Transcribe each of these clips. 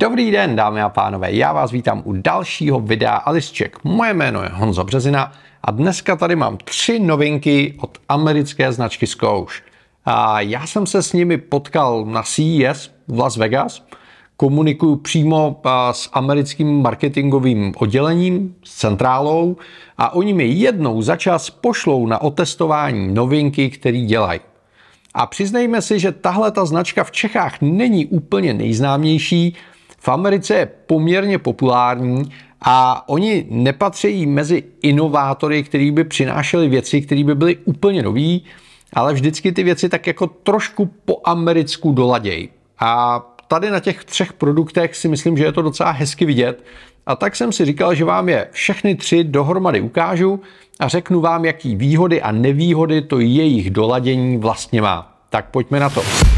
Dobrý den, dámy a pánové, já vás vítám u dalšího videa Alisček. Moje jméno je Honza Březina a dneska tady mám tři novinky od americké značky Skouš. A já jsem se s nimi potkal na CES v Las Vegas, komunikuju přímo s americkým marketingovým oddělením, s centrálou a oni mi jednou za čas pošlou na otestování novinky, které dělají. A přiznejme si, že tahle ta značka v Čechách není úplně nejznámější, v Americe je poměrně populární a oni nepatří mezi inovátory, který by přinášeli věci, které by byly úplně nový, ale vždycky ty věci tak jako trošku po americku doladěj. A tady na těch třech produktech si myslím, že je to docela hezky vidět. A tak jsem si říkal, že vám je všechny tři dohromady ukážu a řeknu vám, jaký výhody a nevýhody to jejich doladění vlastně má. Tak pojďme na to.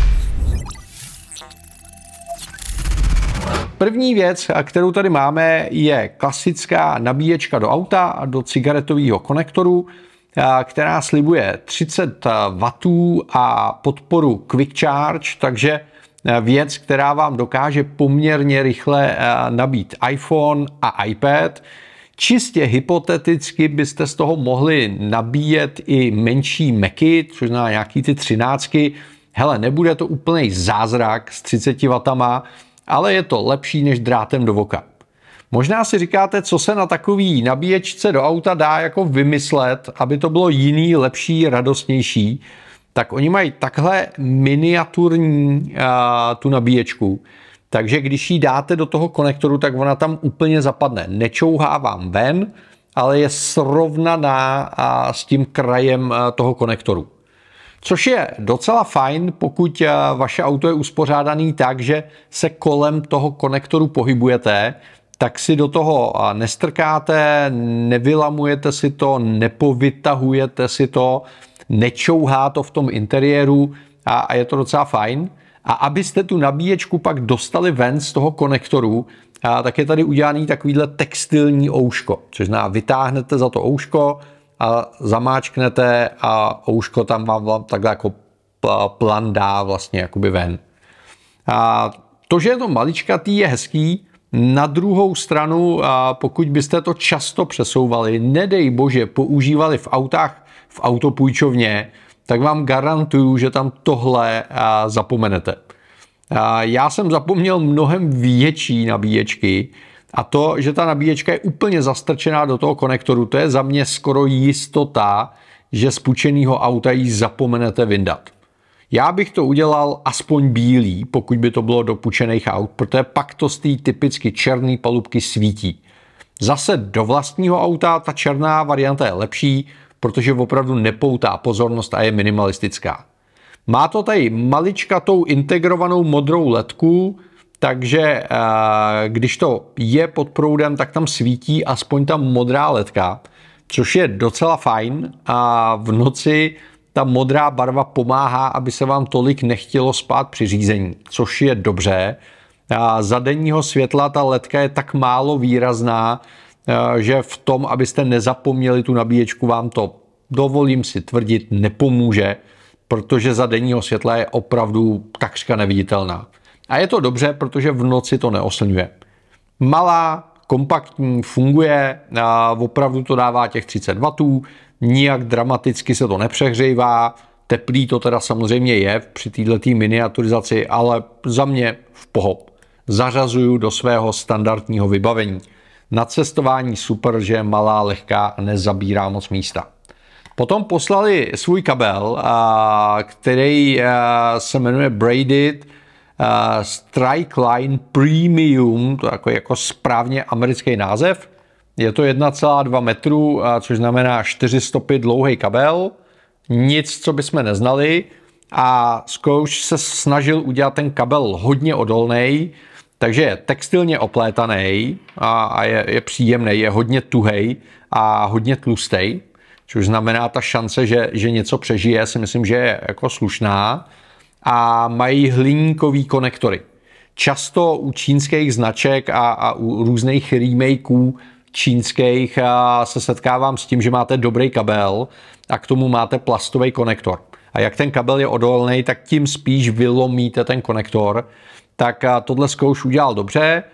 První věc, kterou tady máme, je klasická nabíječka do auta a do cigaretového konektoru, která slibuje 30 W a podporu Quick Charge, takže věc, která vám dokáže poměrně rychle nabít iPhone a iPad. Čistě hypoteticky byste z toho mohli nabíjet i menší Macy, což znamená nějaký ty třináctky. Hele, nebude to úplný zázrak s 30 W, ale je to lepší než drátem do voka. Možná si říkáte, co se na takový nabíječce do auta dá jako vymyslet, aby to bylo jiný, lepší, radostnější. Tak oni mají takhle miniaturní uh, tu nabíječku, takže když ji dáte do toho konektoru, tak ona tam úplně zapadne. Nečouhá vám ven, ale je srovnaná s tím krajem toho konektoru. Což je docela fajn, pokud eh, vaše auto je uspořádaný tak, že se kolem toho konektoru pohybujete, tak si do toho eh, nestrkáte, nevylamujete si to, nepovytahujete si to, nečouhá to v tom interiéru a, je to docela fajn. A abyste tu nabíječku pak dostali ven z toho konektoru, a tak je tady udělaný takovýhle textilní ouško, což znamená vytáhnete za to ouško, a zamáčknete a ouško tam vám takhle jako plan dá vlastně jakoby ven. A to, že je to maličkatý, je hezký. Na druhou stranu, pokud byste to často přesouvali, nedej bože, používali v autách v autopůjčovně, tak vám garantuju, že tam tohle zapomenete. Já jsem zapomněl mnohem větší nabíječky, a to, že ta nabíječka je úplně zastrčená do toho konektoru, to je za mě skoro jistota, že z půjčeného auta ji zapomenete vyndat. Já bych to udělal aspoň bílý, pokud by to bylo do půjčených aut, protože pak to z té typicky černé palubky svítí. Zase do vlastního auta ta černá varianta je lepší, protože opravdu nepoutá pozornost a je minimalistická. Má to tady maličkatou integrovanou modrou ledku, takže eh, když to je pod proudem, tak tam svítí aspoň ta modrá ledka, což je docela fajn a v noci ta modrá barva pomáhá, aby se vám tolik nechtělo spát při řízení, což je dobře. A za denního světla ta ledka je tak málo výrazná, eh, že v tom, abyste nezapomněli tu nabíječku, vám to dovolím si tvrdit, nepomůže, protože za denního světla je opravdu takřka neviditelná. A je to dobře, protože v noci to neoslňuje. Malá, kompaktní, funguje, a opravdu to dává těch 30 W, nijak dramaticky se to nepřehřejvá, teplý to teda samozřejmě je při této miniaturizaci, ale za mě v pohop. Zařazuju do svého standardního vybavení. Na cestování super, že je malá, lehká a nezabírá moc místa. Potom poslali svůj kabel, který se jmenuje Braided Strike Line Premium, to jako, jako správně americký název. Je to 1,2 metru, což znamená 4 stopy dlouhý kabel, nic, co bychom neznali. A Skouš se snažil udělat ten kabel hodně odolný, takže je textilně oplétaný a, a je, je příjemný, je hodně tuhej a hodně tlustý, což znamená ta šance, že, že něco přežije, si myslím, že je jako slušná a mají hliníkový konektory. Často u čínských značek a, a u různých remakeů čínských a se setkávám s tím, že máte dobrý kabel a k tomu máte plastový konektor. A jak ten kabel je odolný, tak tím spíš vylomíte ten konektor. tak tohle zkouš udělal dobře.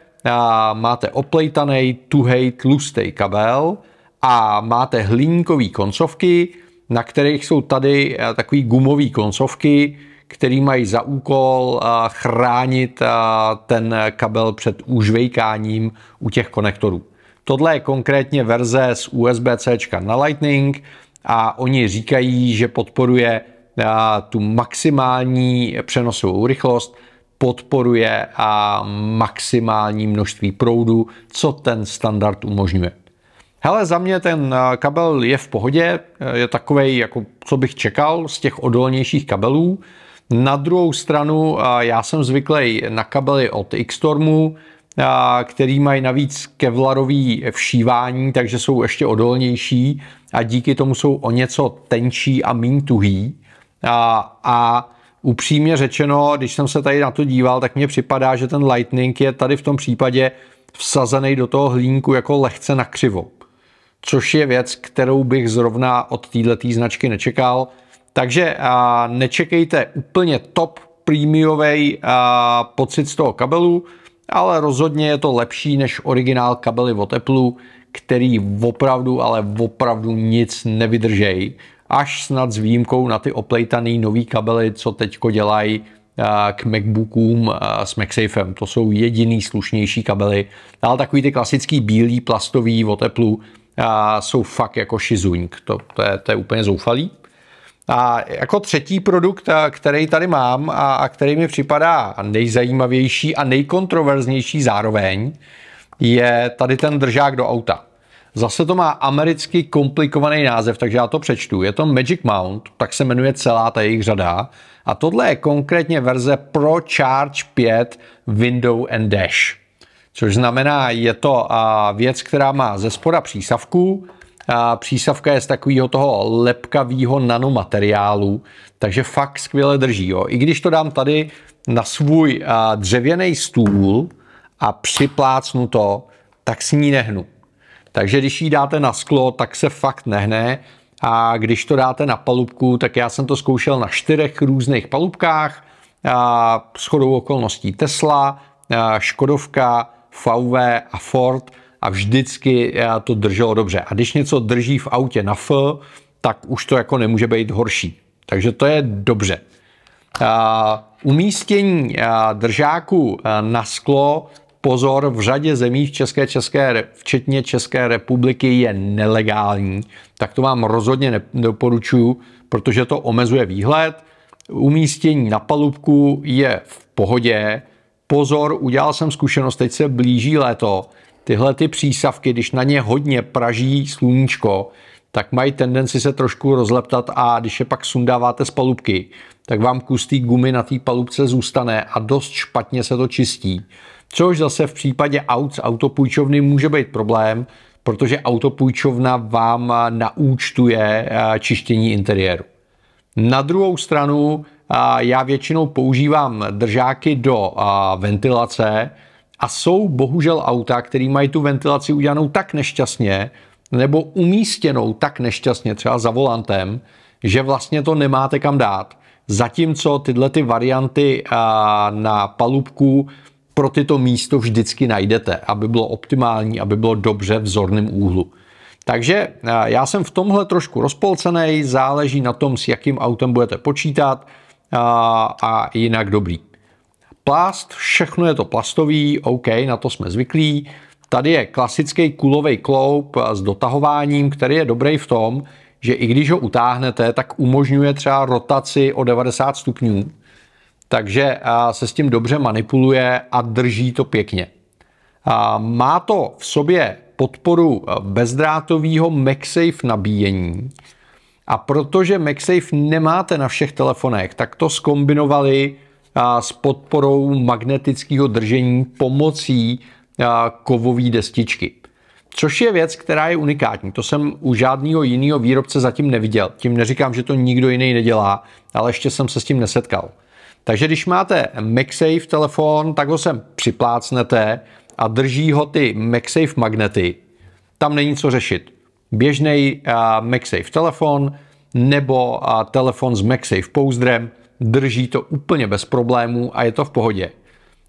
Máte oplejtaný, tuhej, tlustý kabel a máte hliníkové koncovky, na kterých jsou tady takové gumové koncovky, který mají za úkol chránit ten kabel před užvejkáním u těch konektorů. Tohle je konkrétně verze z USB-C na Lightning a oni říkají, že podporuje tu maximální přenosovou rychlost, podporuje a maximální množství proudu, co ten standard umožňuje. Hele, za mě ten kabel je v pohodě, je takový, jako co bych čekal z těch odolnějších kabelů. Na druhou stranu já jsem zvyklý na kabely od Xtormu, který mají navíc kevlarový všívání, takže jsou ještě odolnější a díky tomu jsou o něco tenčí a méně tuhý. A, a upřímně řečeno, když jsem se tady na to díval, tak mně připadá, že ten Lightning je tady v tom případě vsazený do toho hlínku jako lehce na křivo. Což je věc, kterou bych zrovna od této značky nečekal. Takže nečekejte úplně top prémiový pocit z toho kabelu, ale rozhodně je to lepší než originál kabely od Apple, který opravdu, ale opravdu nic nevydržej. Až snad s výjimkou na ty oplejtaný nový kabely, co teďko dělají k MacBookům s MagSafem. To jsou jediný slušnější kabely, ale takový ty klasický bílý plastový od Apple jsou fakt jako šizuňk. To, to, je, to je úplně zoufalý. A jako třetí produkt, který tady mám a, a který mi připadá nejzajímavější a nejkontroverznější zároveň, je tady ten držák do auta. Zase to má americky komplikovaný název, takže já to přečtu. Je to Magic Mount, tak se jmenuje celá ta jejich řada. A tohle je konkrétně verze Pro Charge 5 Window and Dash. Což znamená, je to věc, která má ze spoda přísavku, přísavka je z takového toho lepkavého nanomateriálu, takže fakt skvěle drží. Jo. I když to dám tady na svůj dřevěný stůl a připlácnu to, tak s ní nehnu. Takže když ji dáte na sklo, tak se fakt nehne. A když to dáte na palubku, tak já jsem to zkoušel na čtyřech různých palubkách. A s chodou okolností Tesla, Škodovka, VW a Ford a vždycky to drželo dobře. A když něco drží v autě na F, tak už to jako nemůže být horší. Takže to je dobře. Umístění držáku na sklo pozor, v řadě zemí v České, České, včetně České republiky je nelegální, tak to vám rozhodně nedoporučuju, protože to omezuje výhled. Umístění na palubku je v pohodě. Pozor, udělal jsem zkušenost, teď se blíží léto. Tyhle ty přísavky, když na ně hodně praží sluníčko, tak mají tendenci se trošku rozleptat a když je pak sundáváte z palubky, tak vám kus té gumy na té palubce zůstane a dost špatně se to čistí. Což zase v případě aut z autopůjčovny může být problém, protože autopůjčovna vám naúčtuje eh, čištění interiéru. Na druhou stranu eh, já většinou používám držáky do eh, ventilace a jsou bohužel auta, které mají tu ventilaci udělanou tak nešťastně nebo umístěnou tak nešťastně, třeba za volantem, že vlastně to nemáte kam dát. Zatímco tyhle ty varianty na palubku pro tyto místo vždycky najdete, aby bylo optimální, aby bylo dobře v zorném úhlu. Takže já jsem v tomhle trošku rozpolcený, záleží na tom, s jakým autem budete počítat a, a jinak dobrý. Plast, všechno je to plastový, OK, na to jsme zvyklí. Tady je klasický kulový kloup s dotahováním, který je dobrý v tom, že i když ho utáhnete, tak umožňuje třeba rotaci o 90 stupňů takže se s tím dobře manipuluje a drží to pěkně. Má to v sobě podporu bezdrátového MagSafe nabíjení a protože MagSafe nemáte na všech telefonech, tak to skombinovali s podporou magnetického držení pomocí kovové destičky. Což je věc, která je unikátní. To jsem u žádného jiného výrobce zatím neviděl. Tím neříkám, že to nikdo jiný nedělá, ale ještě jsem se s tím nesetkal. Takže když máte MagSafe telefon, tak ho sem připlácnete a drží ho ty MagSafe magnety. Tam není co řešit. Běžný MagSafe telefon nebo telefon s MagSafe pouzdrem drží to úplně bez problémů a je to v pohodě.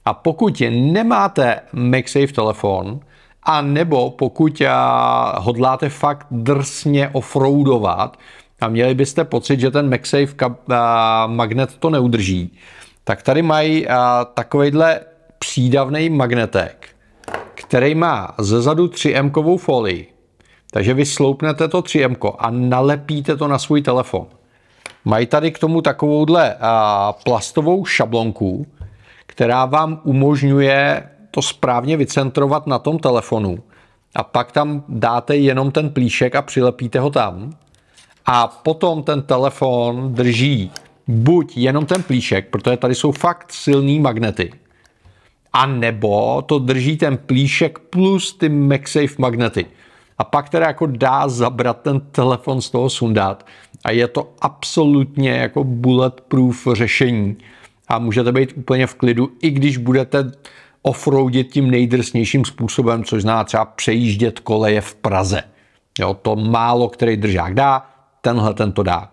A pokud nemáte MagSafe telefon, a nebo pokud hodláte fakt drsně offroadovat a měli byste pocit, že ten MagSafe magnet to neudrží, tak tady mají takovýhle přídavný magnetek, který má zezadu 3M folii. Takže vy sloupnete to 3M a nalepíte to na svůj telefon. Mají tady k tomu takovouhle plastovou šablonku, která vám umožňuje to správně vycentrovat na tom telefonu. A pak tam dáte jenom ten plíšek a přilepíte ho tam. A potom ten telefon drží buď jenom ten plíšek, protože tady jsou fakt silný magnety, a nebo to drží ten plíšek plus ty MagSafe magnety. A pak teda jako dá zabrat ten telefon z toho sundat a je to absolutně jako bulletproof řešení a můžete být úplně v klidu, i když budete offroadit tím nejdrsnějším způsobem, což zná třeba přejíždět koleje v Praze. Jo, to málo který držák dá, tenhle ten to dá.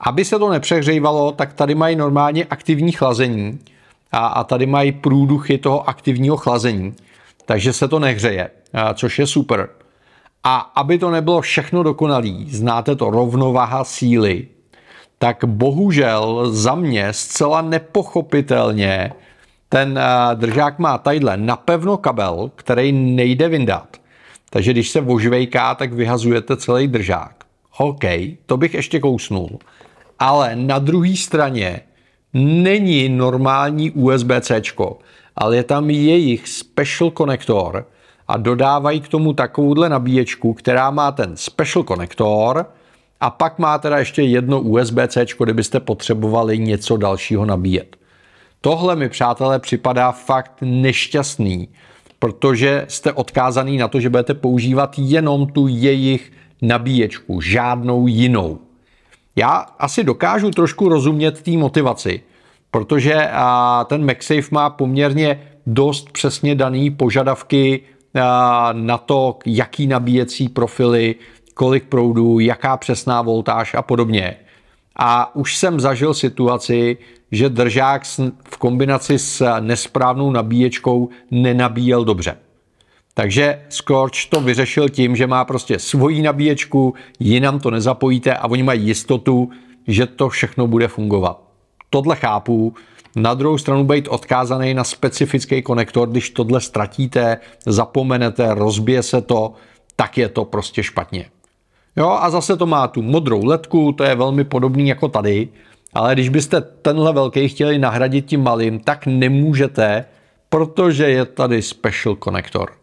Aby se to nepřehřívalo, tak tady mají normálně aktivní chlazení a, a tady mají průduchy toho aktivního chlazení, takže se to nehřeje, což je super. A aby to nebylo všechno dokonalý, znáte to rovnováha síly, tak bohužel za mě zcela nepochopitelně ten držák má tadyhle napevno kabel, který nejde vyndat. Takže když se vožvejká, tak vyhazujete celý držák. OK, to bych ještě kousnul. Ale na druhé straně není normální USB-C, ale je tam jejich special konektor a dodávají k tomu takovouhle nabíječku, která má ten special konektor a pak má teda ještě jedno USB-C, kdybyste potřebovali něco dalšího nabíjet. Tohle mi, přátelé, připadá fakt nešťastný, protože jste odkázaný na to, že budete používat jenom tu jejich nabíječku, žádnou jinou. Já asi dokážu trošku rozumět té motivaci, protože ten MagSafe má poměrně dost přesně daný požadavky na to, jaký nabíjecí profily, kolik proudů, jaká přesná voltáž a podobně. A už jsem zažil situaci, že držák v kombinaci s nesprávnou nabíječkou nenabíjel dobře. Takže Scorch to vyřešil tím, že má prostě svoji nabíječku, jinam to nezapojíte a oni mají jistotu, že to všechno bude fungovat. Tohle chápu. Na druhou stranu být odkázaný na specifický konektor, když tohle ztratíte, zapomenete, rozbije se to, tak je to prostě špatně. Jo, a zase to má tu modrou ledku, to je velmi podobný jako tady, ale když byste tenhle velký chtěli nahradit tím malým, tak nemůžete, protože je tady special konektor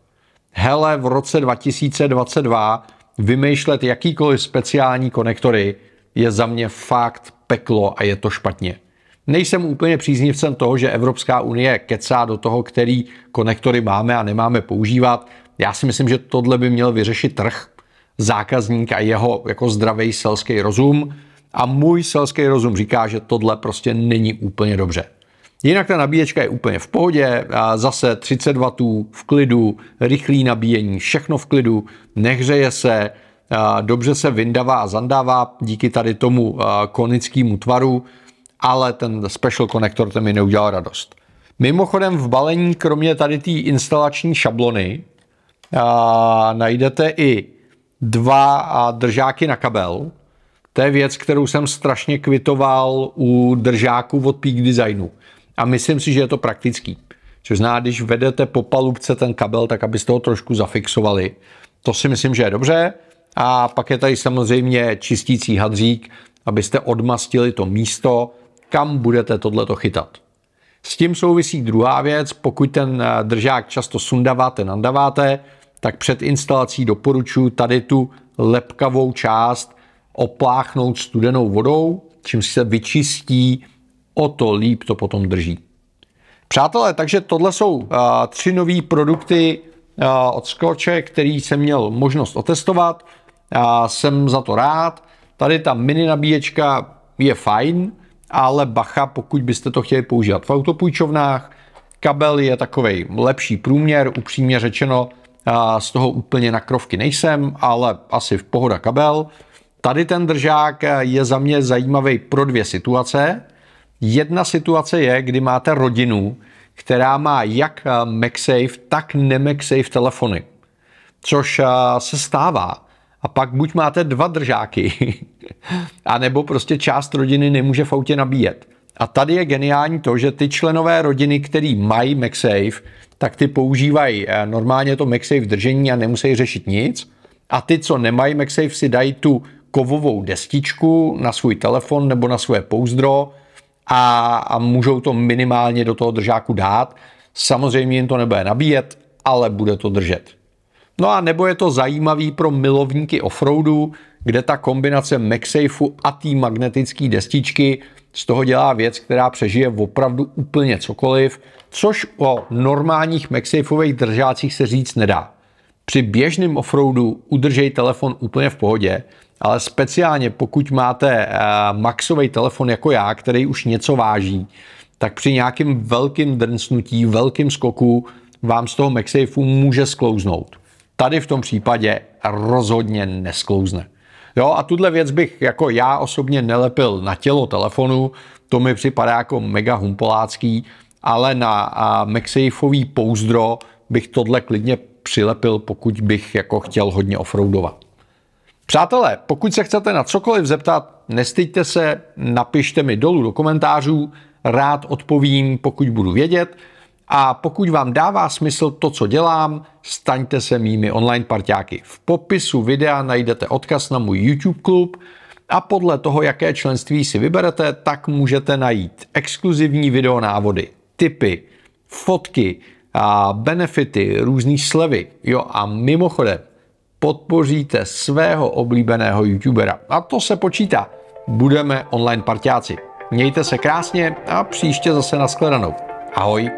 hele, v roce 2022 vymýšlet jakýkoliv speciální konektory je za mě fakt peklo a je to špatně. Nejsem úplně příznivcem toho, že Evropská unie kecá do toho, který konektory máme a nemáme používat. Já si myslím, že tohle by měl vyřešit trh, zákazník a jeho jako zdravý selský rozum. A můj selský rozum říká, že tohle prostě není úplně dobře. Jinak ta nabíječka je úplně v pohodě, a zase 30 W v klidu, rychlý nabíjení, všechno v klidu, nehřeje se, dobře se vyndává a zandává díky tady tomu konickému tvaru, ale ten special konektor ten mi neudělal radost. Mimochodem v balení, kromě tady té instalační šablony, najdete i dva držáky na kabel. To je věc, kterou jsem strašně kvitoval u držáků od Peak Designu. A myslím si, že je to praktický. Což zná, když vedete po palubce ten kabel, tak abyste ho trošku zafixovali. To si myslím, že je dobře. A pak je tady samozřejmě čistící hadřík, abyste odmastili to místo, kam budete tohleto chytat. S tím souvisí druhá věc, pokud ten eh, držák často sundáváte, nandáváte, tak před instalací doporučuji tady tu lepkavou část opláchnout studenou vodou, čím se vyčistí o to líp to potom drží. Přátelé, takže tohle jsou uh, tři nové produkty uh, od Scotche, který jsem měl možnost otestovat. Jsem za to rád. Tady ta mini nabíječka je fajn, ale bacha, pokud byste to chtěli používat v autopůjčovnách, kabel je takový lepší průměr, upřímně řečeno, z toho úplně na krovky nejsem, ale asi v pohoda kabel. Tady ten držák je za mě zajímavý pro dvě situace. Jedna situace je, kdy máte rodinu, která má jak MagSafe, tak ne-MagSafe telefony. Což se stává. A pak buď máte dva držáky, anebo prostě část rodiny nemůže v autě nabíjet. A tady je geniální to, že ty členové rodiny, který mají MagSafe, tak ty používají eh, normálně to MagSafe držení a nemusí řešit nic. A ty, co nemají MagSafe, si dají tu kovovou destičku na svůj telefon nebo na své pouzdro a, a můžou to minimálně do toho držáku dát. Samozřejmě jim to nebude nabíjet, ale bude to držet. No a nebo je to zajímavý pro milovníky offroadu, kde ta kombinace MagSafeu a té magnetické destičky z toho dělá věc, která přežije opravdu úplně cokoliv, což o normálních MagSafeových držácích se říct nedá. Při běžném offroadu udržej telefon úplně v pohodě, ale speciálně pokud máte uh, maxový telefon jako já, který už něco váží, tak při nějakým velkým drncnutí, velkým skoku vám z toho MagSafeu může sklouznout. Tady v tom případě rozhodně nesklouzne. Jo, a tuhle věc bych jako já osobně nelepil na tělo telefonu, to mi připadá jako mega humpolácký, ale na MagSafeový pouzdro bych tohle klidně přilepil, pokud bych jako chtěl hodně offroadovat. Přátelé, pokud se chcete na cokoliv zeptat, nestyďte se, napište mi dolů do komentářů, rád odpovím, pokud budu vědět. A pokud vám dává smysl to, co dělám, staňte se mými online parťáky. V popisu videa najdete odkaz na můj YouTube klub a podle toho, jaké členství si vyberete, tak můžete najít exkluzivní videonávody, tipy, fotky, a benefity, různé slevy. Jo a mimochodem, podpoříte svého oblíbeného youtubera. A to se počítá. Budeme online parťáci. Mějte se krásně a příště zase nashledanou. Ahoj.